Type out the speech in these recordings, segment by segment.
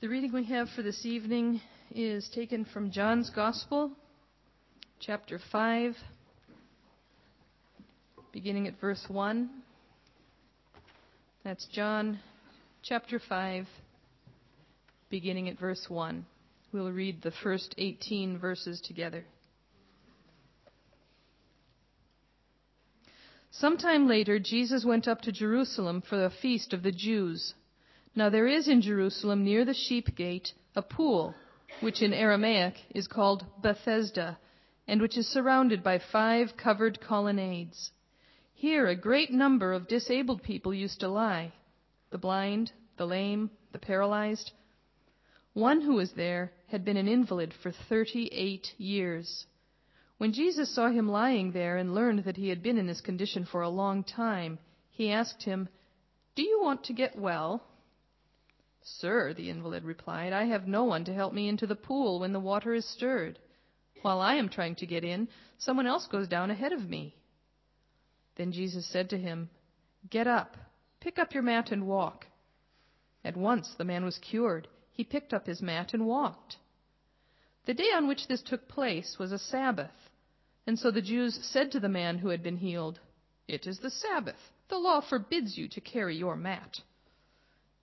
The reading we have for this evening is taken from John's Gospel, chapter 5, beginning at verse 1. That's John chapter 5, beginning at verse 1. We'll read the first 18 verses together. Sometime later, Jesus went up to Jerusalem for the feast of the Jews. Now there is in Jerusalem near the sheep gate a pool, which in Aramaic is called Bethesda, and which is surrounded by five covered colonnades. Here a great number of disabled people used to lie the blind, the lame, the paralyzed. One who was there had been an invalid for 38 years. When Jesus saw him lying there and learned that he had been in this condition for a long time, he asked him, Do you want to get well? Sir, the invalid replied, I have no one to help me into the pool when the water is stirred. While I am trying to get in, someone else goes down ahead of me. Then Jesus said to him, Get up, pick up your mat and walk. At once the man was cured. He picked up his mat and walked. The day on which this took place was a Sabbath. And so the Jews said to the man who had been healed, It is the Sabbath. The law forbids you to carry your mat.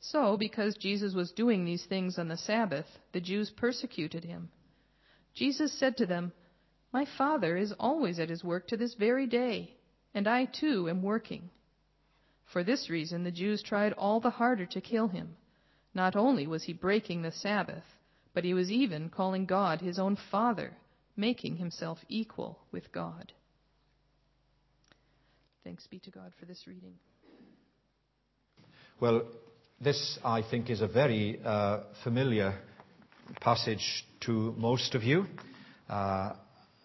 So, because Jesus was doing these things on the Sabbath, the Jews persecuted him. Jesus said to them, My Father is always at his work to this very day, and I too am working. For this reason, the Jews tried all the harder to kill him. Not only was he breaking the Sabbath, but he was even calling God his own Father, making himself equal with God. Thanks be to God for this reading. Well, this, I think, is a very uh, familiar passage to most of you. Uh,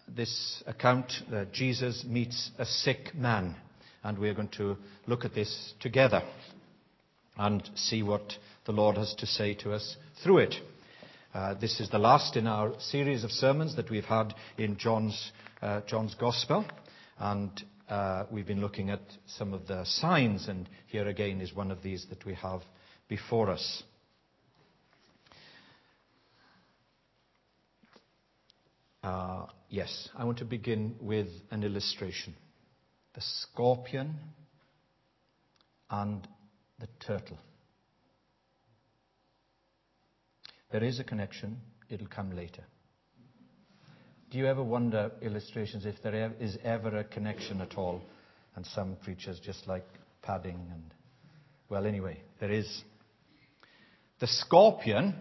this account that Jesus meets a sick man, and we're going to look at this together and see what the Lord has to say to us through it. Uh, this is the last in our series of sermons that we've had in John's, uh, John's Gospel, and uh, we've been looking at some of the signs, and here again is one of these that we have before us. Uh, yes, I want to begin with an illustration the scorpion and the turtle. There is a connection, it'll come later. Do you ever wonder, illustrations, if there is ever a connection at all? And some preachers just like padding and. Well, anyway, there is. The scorpion,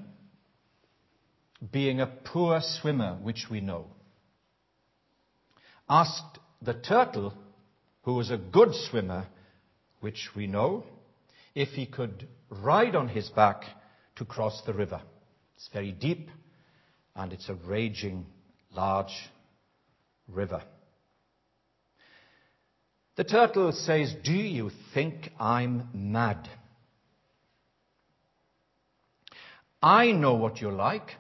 being a poor swimmer, which we know, asked the turtle, who was a good swimmer, which we know, if he could ride on his back to cross the river. It's very deep and it's a raging large river. The turtle says, Do you think I'm mad? I know what you like,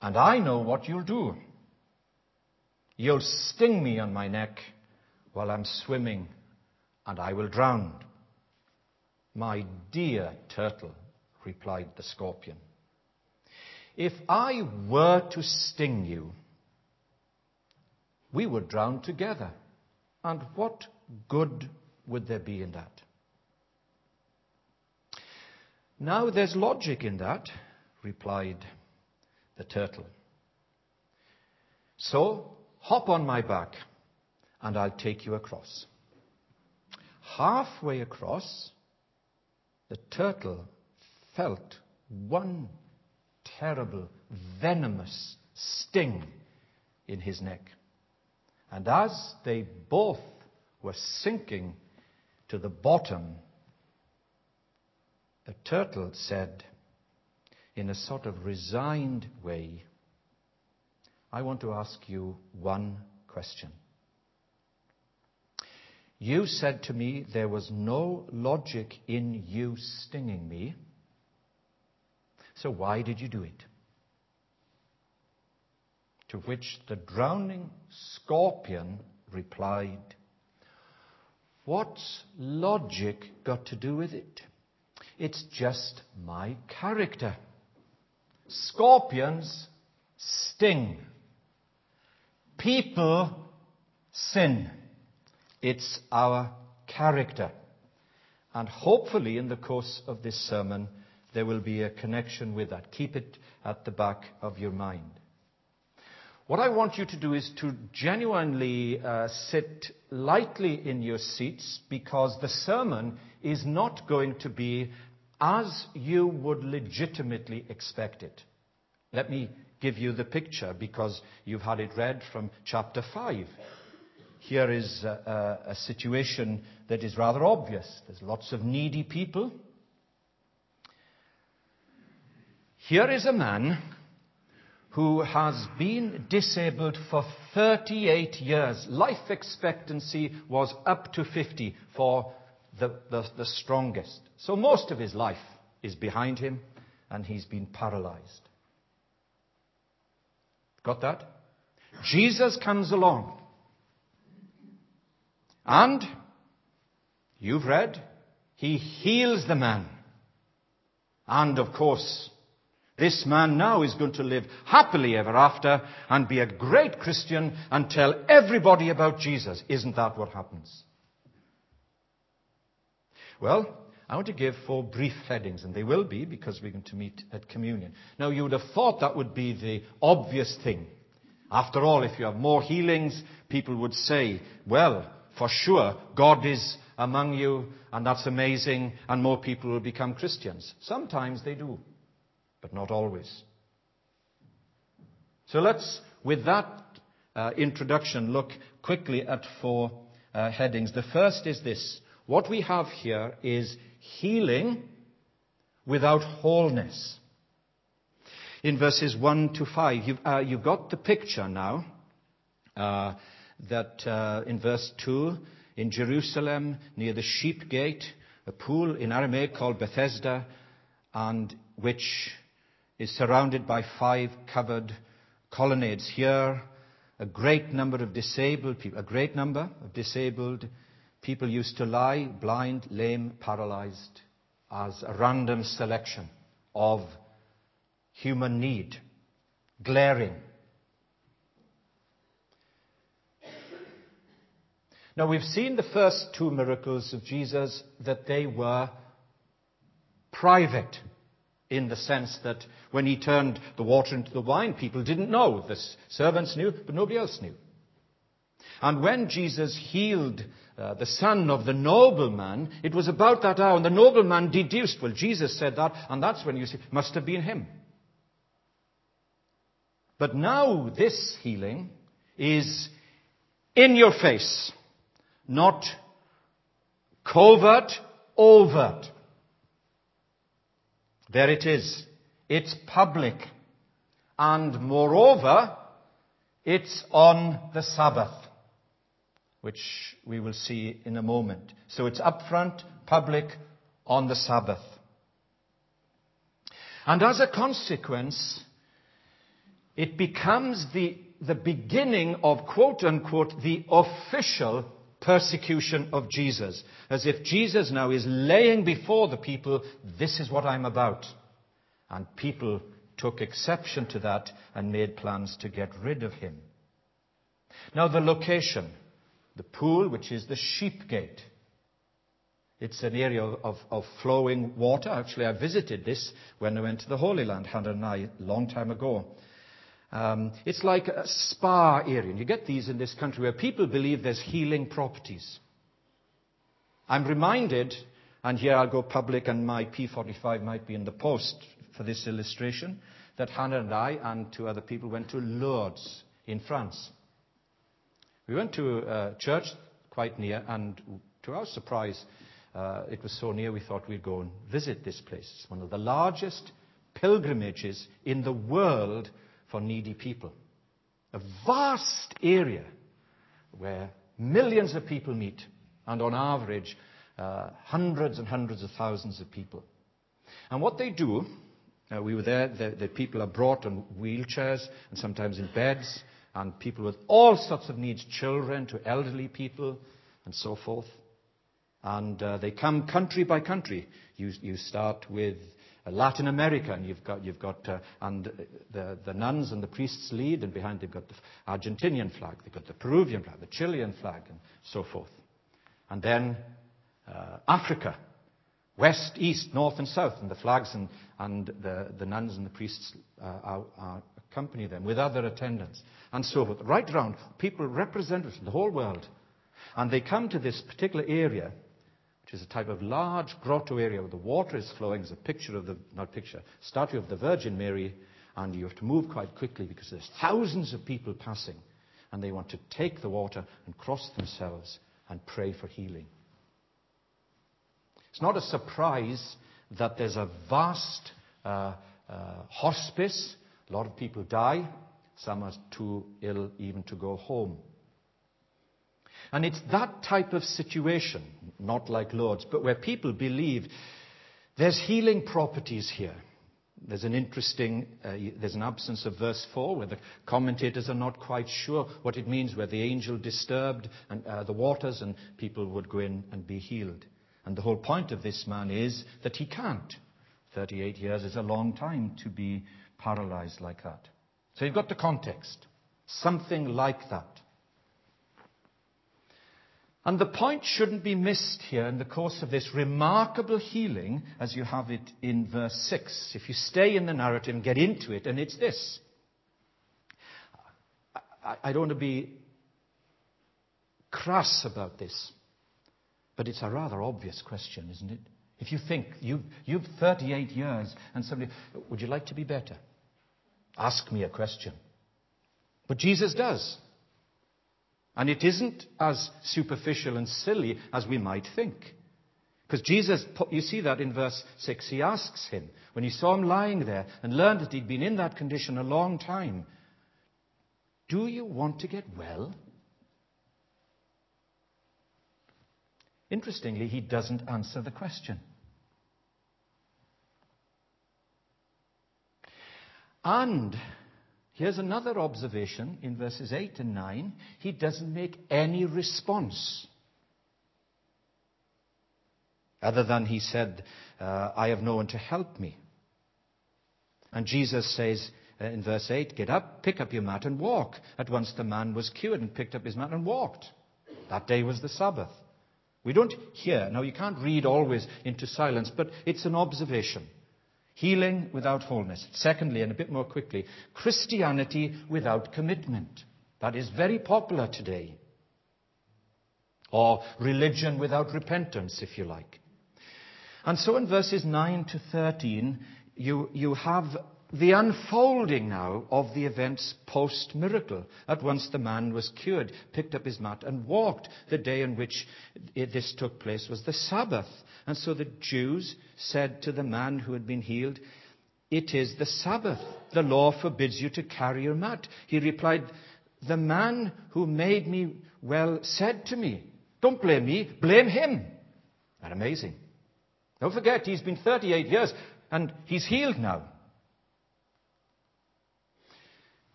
and I know what you'll do. You'll sting me on my neck while I'm swimming, and I will drown. My dear turtle, replied the scorpion, if I were to sting you, we would drown together. And what good would there be in that? Now there's logic in that, replied the turtle. So hop on my back and I'll take you across. Halfway across, the turtle felt one terrible, venomous sting in his neck. And as they both were sinking to the bottom, the turtle said, in a sort of resigned way, I want to ask you one question. You said to me there was no logic in you stinging me. So why did you do it? To which the drowning scorpion replied, What's logic got to do with it? It's just my character. Scorpions sting. People sin. It's our character. And hopefully, in the course of this sermon, there will be a connection with that. Keep it at the back of your mind. What I want you to do is to genuinely uh, sit lightly in your seats because the sermon is not going to be as you would legitimately expect it. Let me give you the picture because you've had it read from chapter 5. Here is a, a, a situation that is rather obvious. There's lots of needy people. Here is a man who has been disabled for 38 years. Life expectancy was up to 50 for the, the, the, strongest. So most of his life is behind him, and he's been paralyzed. Got that? Jesus comes along. And, you've read, he heals the man. And of course, this man now is going to live happily ever after and be a great Christian and tell everybody about Jesus. Isn't that what happens? Well, I want to give four brief headings, and they will be because we're going to meet at communion. Now, you would have thought that would be the obvious thing. After all, if you have more healings, people would say, well, for sure, God is among you, and that's amazing, and more people will become Christians. Sometimes they do, but not always. So let's, with that uh, introduction, look quickly at four uh, headings. The first is this. What we have here is healing without wholeness. In verses 1 to 5, you've, uh, you've got the picture now. Uh, that uh, in verse 2, in Jerusalem, near the sheep gate, a pool in Aramaic called Bethesda, and which is surrounded by five covered colonnades. Here, a great number of disabled people, a great number of disabled people used to lie, blind, lame, paralyzed, as a random selection of human need, glaring Now, we've seen the first two miracles of Jesus that they were private in the sense that when he turned the water into the wine, people didn't know. The servants knew, but nobody else knew. And when Jesus healed uh, the son of the nobleman, it was about that hour, and the nobleman deduced, well, Jesus said that, and that's when you see, must have been him. But now this healing is in your face. Not covert, overt. There it is. It's public. And moreover, it's on the Sabbath, which we will see in a moment. So it's upfront, public, on the Sabbath. And as a consequence, it becomes the, the beginning of quote unquote the official persecution of Jesus. As if Jesus now is laying before the people, this is what I'm about. And people took exception to that and made plans to get rid of him. Now the location, the pool, which is the sheep gate. It's an area of, of, flowing water. Actually, I visited this when I went to the Holy Land, Hannah and I, a long time ago. Um, it's like a spa area. And you get these in this country where people believe there's healing properties. I'm reminded, and here I'll go public and my P45 might be in the post for this illustration, that Hannah and I and two other people went to Lourdes in France. We went to a church quite near, and to our surprise, uh, it was so near we thought we'd go and visit this place. It's one of the largest pilgrimages in the world for needy people. A vast area where millions of people meet, and on average, uh, hundreds and hundreds of thousands of people. And what they do, uh, we were there, the, the people are brought on wheelchairs and sometimes in beds, and people with all sorts of needs, children to elderly people, and so forth. And uh, they come country by country. You, you start with uh, Latin America, and you've got, you've got uh, and the, the nuns and the priests lead, and behind they've got the Argentinian flag, they've got the Peruvian flag, the Chilean flag, and so forth. And then uh, Africa, west, east, north, and south, and the flags and, and the, the nuns and the priests uh, are, are accompany them with other attendants, and so forth. Right round, people represented from the whole world. And they come to this particular area, which is a type of large grotto area where the water is flowing. There's a picture of the, not picture, statue of the Virgin Mary, and you have to move quite quickly because there's thousands of people passing, and they want to take the water and cross themselves and pray for healing. It's not a surprise that there's a vast uh, uh, hospice. A lot of people die. Some are too ill even to go home. And it's that type of situation, not like Lourdes, but where people believe there's healing properties here. There's an interesting, uh, there's an absence of verse 4 where the commentators are not quite sure what it means, where the angel disturbed and, uh, the waters and people would go in and be healed. And the whole point of this man is that he can't. 38 years is a long time to be paralyzed like that. So you've got the context. Something like that. And the point shouldn't be missed here in the course of this remarkable healing as you have it in verse 6. If you stay in the narrative and get into it, and it's this. I, don't want to be crass about this. But it's a rather obvious question, isn't it? If you think you've, you've 38 years and somebody, would you like to be better? Ask me a question. But Jesus does. And it isn't as superficial and silly as we might think. Because Jesus, you see that in verse 6, he asks him, when he saw him lying there and learned that he'd been in that condition a long time, Do you want to get well? Interestingly, he doesn't answer the question. And here's another observation in verses 8 and 9 he doesn't make any response. Other than he said, uh, I have no one to help me. And Jesus says uh, in verse 8, Get up, pick up your mat, and walk. At once the man was cured and picked up his mat and walked. That day was the Sabbath. We don't hear. Now, you can't read always into silence, but it's an observation. Healing without wholeness. Secondly, and a bit more quickly, Christianity without commitment. That is very popular today. Or religion without repentance, if you like. And so in verses 9 to 13, you, you have the unfolding now of the events post miracle. At once the man was cured, picked up his mat, and walked. The day on which this took place was the Sabbath. And so the Jews said to the man who had been healed, It is the Sabbath. The law forbids you to carry your mat. He replied, The man who made me well said to me, Don't blame me, blame him. That amazing. Don't forget, he's been 38 years and he's healed now.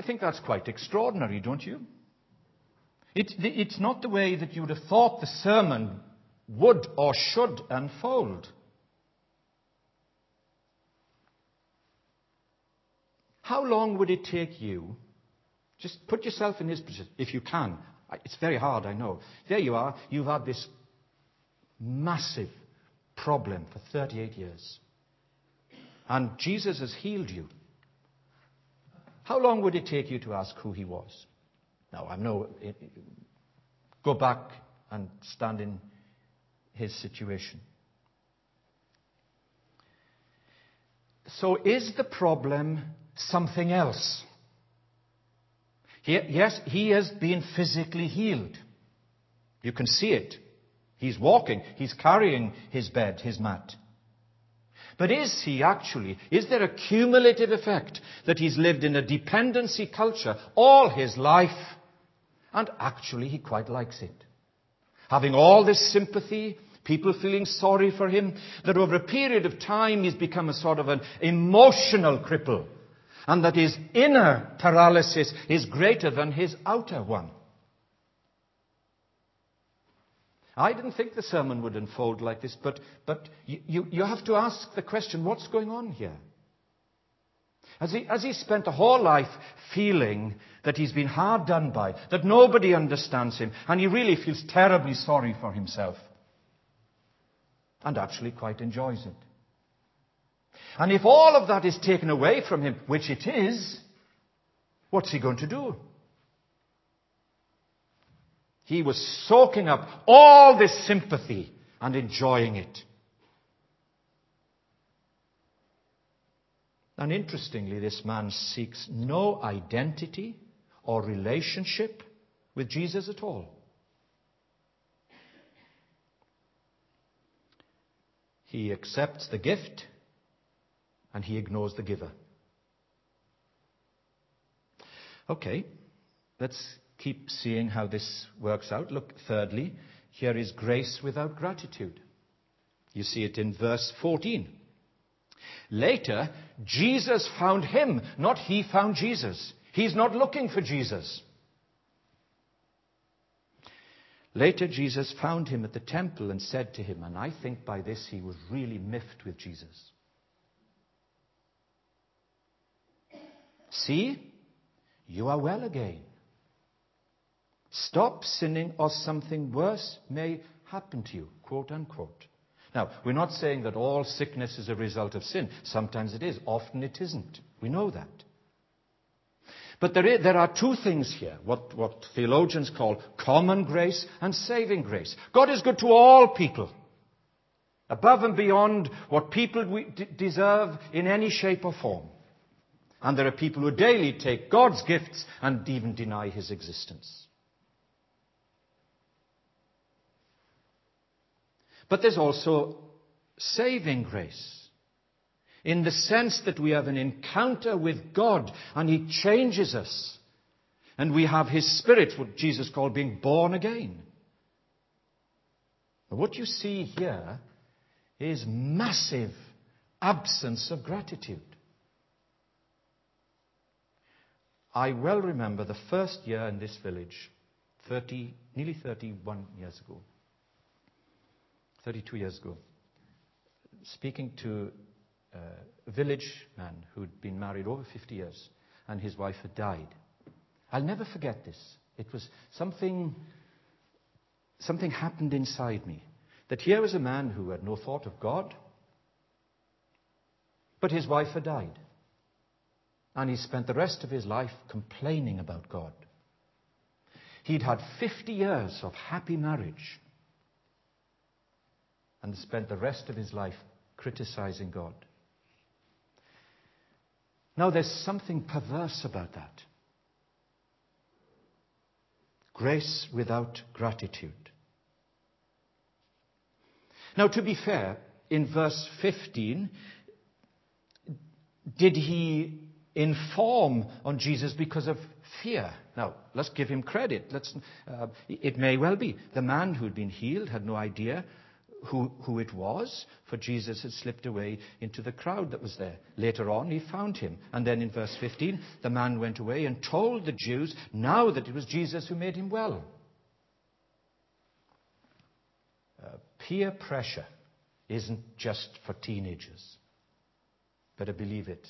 I think that's quite extraordinary, don't you? It, it's not the way that you would have thought the sermon would or should unfold. How long would it take you? Just put yourself in his position, if you can. It's very hard, I know. There you are. You've had this massive problem for 38 years. And Jesus has healed you. How long would it take you to ask who he was? Now, I know, eh, go back and stand in his situation. So, is the problem something else? He, yes, he has been physically healed. You can see it. He's walking, he's carrying his bed, his mat. But is he actually, is there a cumulative effect that he's lived in a dependency culture all his life and actually he quite likes it? Having all this sympathy, people feeling sorry for him, that over a period of time he's become a sort of an emotional cripple and that his inner paralysis is greater than his outer one. I didn't think the sermon would unfold like this, but, but you, you have to ask the question what's going on here? Has he, has he spent a whole life feeling that he's been hard done by, that nobody understands him, and he really feels terribly sorry for himself? And actually quite enjoys it. And if all of that is taken away from him, which it is, what's he going to do? He was soaking up all this sympathy and enjoying it. And interestingly, this man seeks no identity or relationship with Jesus at all. He accepts the gift and he ignores the giver. Okay, let's keep seeing how this works out. Look, thirdly, here is grace without gratitude. You see it in verse 14. Later, Jesus found him, not he found Jesus. He's not looking for Jesus. Later, Jesus found him at the temple and said to him, and I think by this he was really miffed with Jesus. See, you are well again. Stop sinning or something worse may happen to you, quote unquote. Now, we're not saying that all sickness is a result of sin. Sometimes it is. Often it isn't. We know that. But there, is, there are two things here, what, what theologians call common grace and saving grace. God is good to all people, above and beyond what people deserve in any shape or form. And there are people who daily take God's gifts and even deny his existence. But there's also saving grace. In the sense that we have an encounter with God and He changes us. And we have His Spirit, what Jesus called being born again. what you see here is massive absence of gratitude. I well remember the first year in this village, 30, nearly 31 years ago. 32 years ago, speaking to a village man who'd been married over 50 years and his wife had died. I'll never forget this. It was something, something happened inside me. That here was a man who had no thought of God, but his wife had died. And he spent the rest of his life complaining about God. He'd had 50 years of happy marriage and spent the rest of his life criticizing God. Now, there's something perverse about that. Grace without gratitude. Now, to be fair, in verse 15, did he inform on Jesus because of fear? Now, let's give him credit. Uh, it may well be. The man who had been healed had no idea who, who it was, for Jesus had slipped away into the crowd that was there. Later on, he found him. And then in verse 15, the man went away and told the Jews now that it was Jesus who made him well. Uh, peer pressure isn't just for teenagers. Better believe it.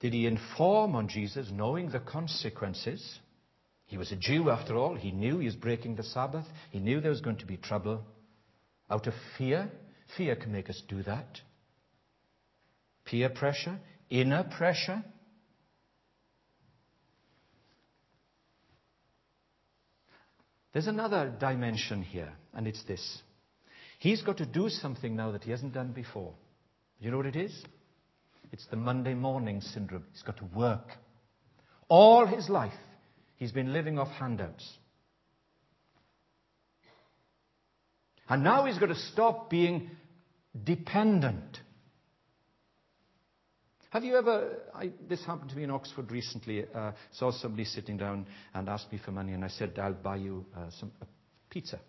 Did he inform on Jesus, knowing the consequences? He was a Jew after all. He knew he was breaking the Sabbath. He knew there was going to be trouble. Out of fear, fear can make us do that. Peer pressure, inner pressure. There's another dimension here, and it's this. He's got to do something now that he hasn't done before. You know what it is? It's the Monday morning syndrome. He's got to work. All his life, He's been living off handouts. And now he's got to stop being dependent. Have you ever, I, this happened to me in Oxford recently, uh, saw somebody sitting down and asked me for money, and I said, I'll buy you uh, some pizza.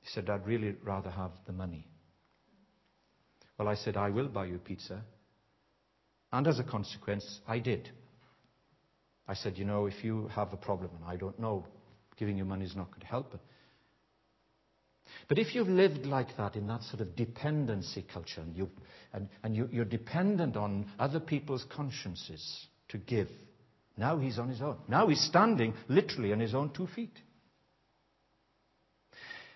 He said, I'd really rather have the money. Well, I said, I will buy you pizza. And as a consequence, I did. I said, you know, if you have a problem and I don't know, giving you money is not going to help it. But if you've lived like that in that sort of dependency culture and, you, and, and you, you're dependent on other people's consciences to give, now he's on his own. Now he's standing literally on his own two feet.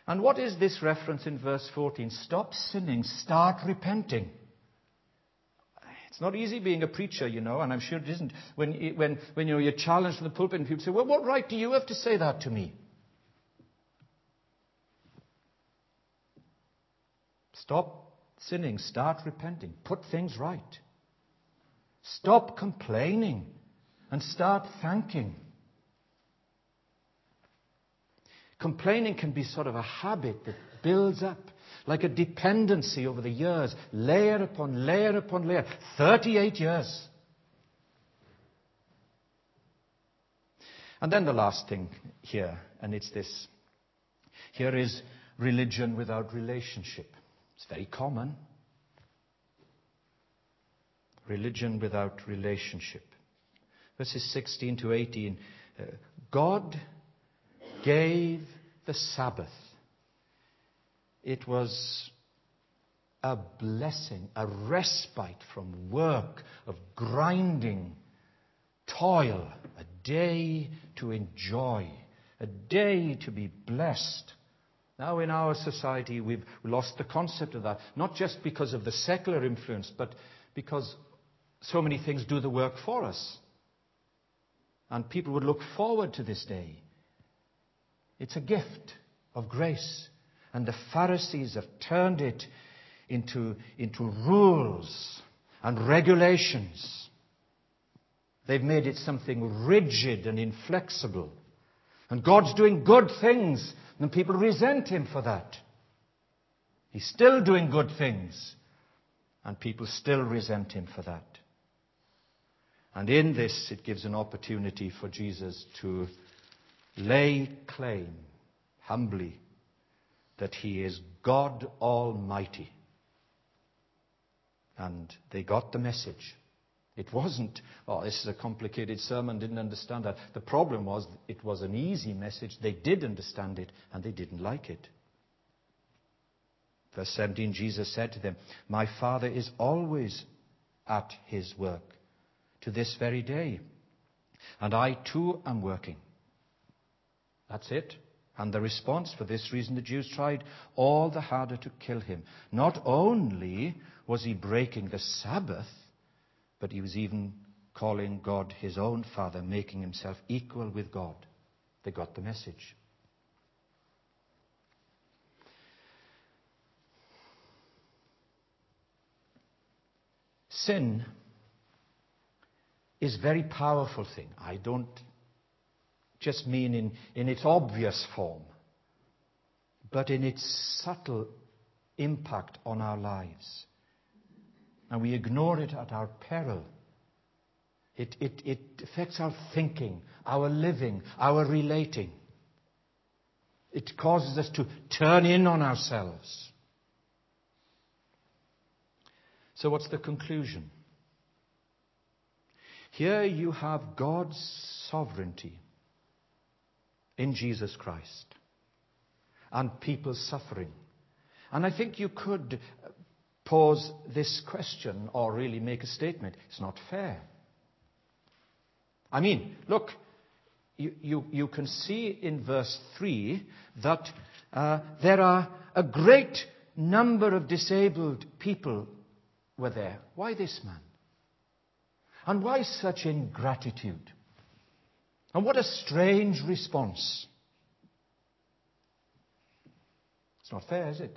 And what is this reference in verse 14? Stop sinning, start repenting. It's not easy being a preacher, you know, and I'm sure it isn't. When, when, when you know, you're challenged in the pulpit and people say, well, what right do you have to say that to me? Stop sinning. Start repenting. Put things right. Stop complaining and start thanking. Complaining can be sort of a habit that builds up like a dependency over the years, layer upon layer upon layer. 38 years. And then the last thing here, and it's this. Here is religion without relationship. It's very common. Religion without relationship. Verses 16 to 18. Uh, God gave the Sabbath. It was a blessing, a respite from work, of grinding, toil, a day to enjoy, a day to be blessed. Now, in our society, we've lost the concept of that, not just because of the secular influence, but because so many things do the work for us. And people would look forward to this day. It's a gift of grace. And the Pharisees have turned it into, into rules and regulations. They've made it something rigid and inflexible. And God's doing good things and people resent him for that. He's still doing good things. And people still resent him for that. And in this, it gives an opportunity for Jesus to lay claim humbly that he is God Almighty. And they got the message. It wasn't, oh, this is a complicated sermon, didn't understand that. The problem was it was an easy message. They did understand it, and they didn't like it. Verse 17, Jesus said to them, My Father is always at his work to this very day, and I too am working. That's it. And the response for this reason, the Jews tried all the harder to kill him. Not only was he breaking the Sabbath, but he was even calling God his own Father, making himself equal with God. They got the message. Sin is a very powerful thing. I don't just mean in, in its obvious form, but in its subtle impact on our lives and we ignore it at our peril. It, it, it affects our thinking, our living, our relating. It causes us to turn in on ourselves. So, what's the conclusion? Here you have God's sovereignty in Jesus Christ and people's suffering. And I think you could pose this question or really make a statement. It's not fair. I mean, look, you, you, you can see in verse 3 that uh, there are a great number of disabled people were there. Why this man? And why such ingratitude? And what a strange response. It's not fair, is it?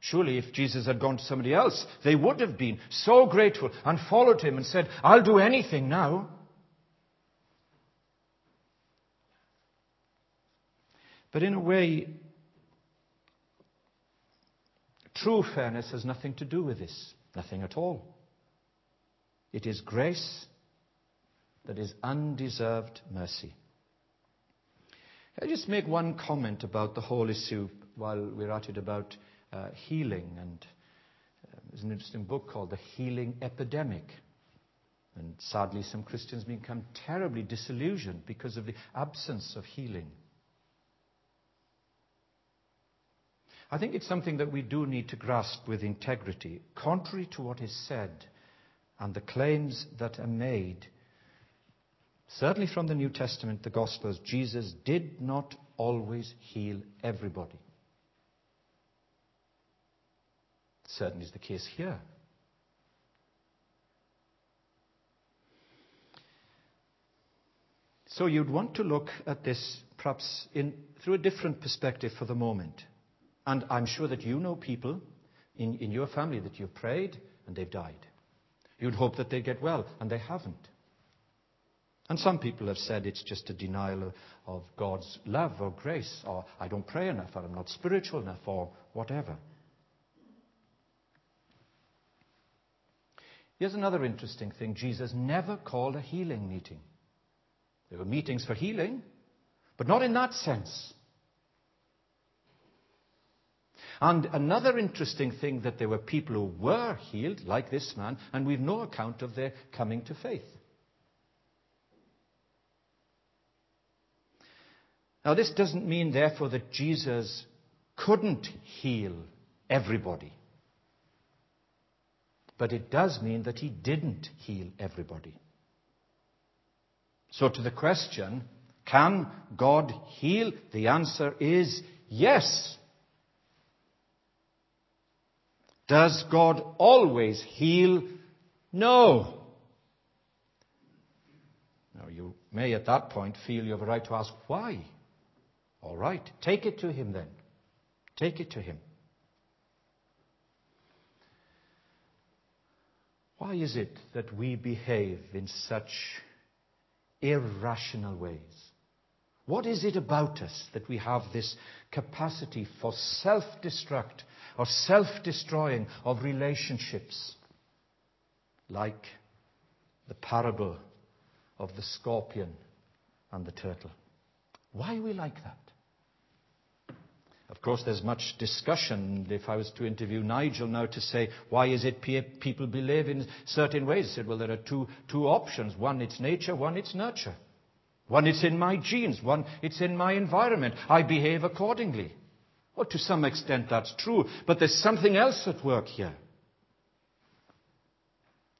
Surely, if Jesus had gone to somebody else, they would have been so grateful and followed him and said, I'll do anything now. But in a way, true fairness has nothing to do with this. Nothing at all. It is grace that is undeserved mercy. I just make one comment about the whole issue while we're at it about uh, healing. And uh, there's an interesting book called The Healing Epidemic. And sadly, some Christians become terribly disillusioned because of the absence of healing. I think it's something that we do need to grasp with integrity. Contrary to what is said and the claims that are made, certainly from the New Testament, the Gospels, Jesus did not always heal everybody. Certainly is the case here. So you'd want to look at this perhaps in, through a different perspective for the moment. And I'm sure that you know people in, in your family that you've prayed and they've died. You'd hope that they get well, and they haven't. And some people have said it's just a denial of God's love or grace, or I don't pray enough, or I'm not spiritual enough, or whatever. Here's another interesting thing Jesus never called a healing meeting. There were meetings for healing, but not in that sense. And another interesting thing that there were people who were healed, like this man, and we've no account of their coming to faith. Now, this doesn't mean, therefore, that Jesus couldn't heal everybody. But it does mean that he didn't heal everybody. So, to the question, can God heal? The answer is yes. Does God always heal? No. Now, you may at that point feel you have a right to ask why. All right, take it to Him then. Take it to Him. Why is it that we behave in such irrational ways? What is it about us that we have this capacity for self destruct or self destroying of relationships, like the parable of the scorpion and the turtle. Why are we like that? Of course, there's much discussion. If I was to interview Nigel now to say, why is it people behave in certain ways? I said, well, there are two, two options. One, it's nature. One, it's nurture. One, it's in my genes. One, it's in my environment. I behave accordingly. Well, to some extent that's true, but there's something else at work here.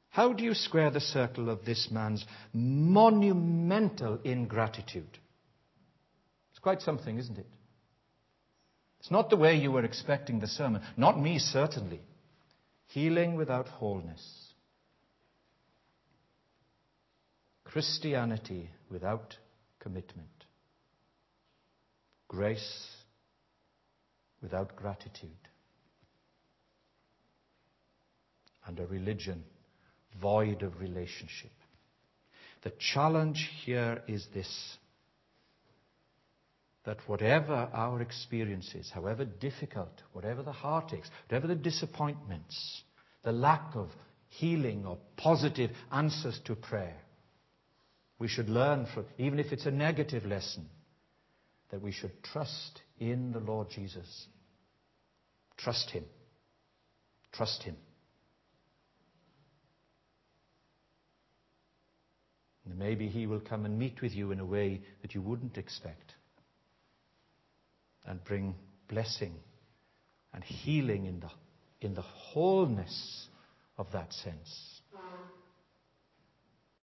How do you square the circle of this man's monumental ingratitude? It's quite something, isn't it? It's not the way you were expecting the sermon. Not me, certainly. Healing without wholeness. Christianity without commitment. Grace without gratitude. And a religion void of relationship. The challenge here is this that whatever our experiences, however difficult, whatever the heartaches, whatever the disappointments, the lack of healing or positive answers to prayer, we should learn from, even if it's a negative lesson, that we should trust in the Lord Jesus. Trust Him. Trust Him. And maybe He will come and meet with you in a way that you wouldn't expect and bring blessing and healing in the, in the wholeness of that sense.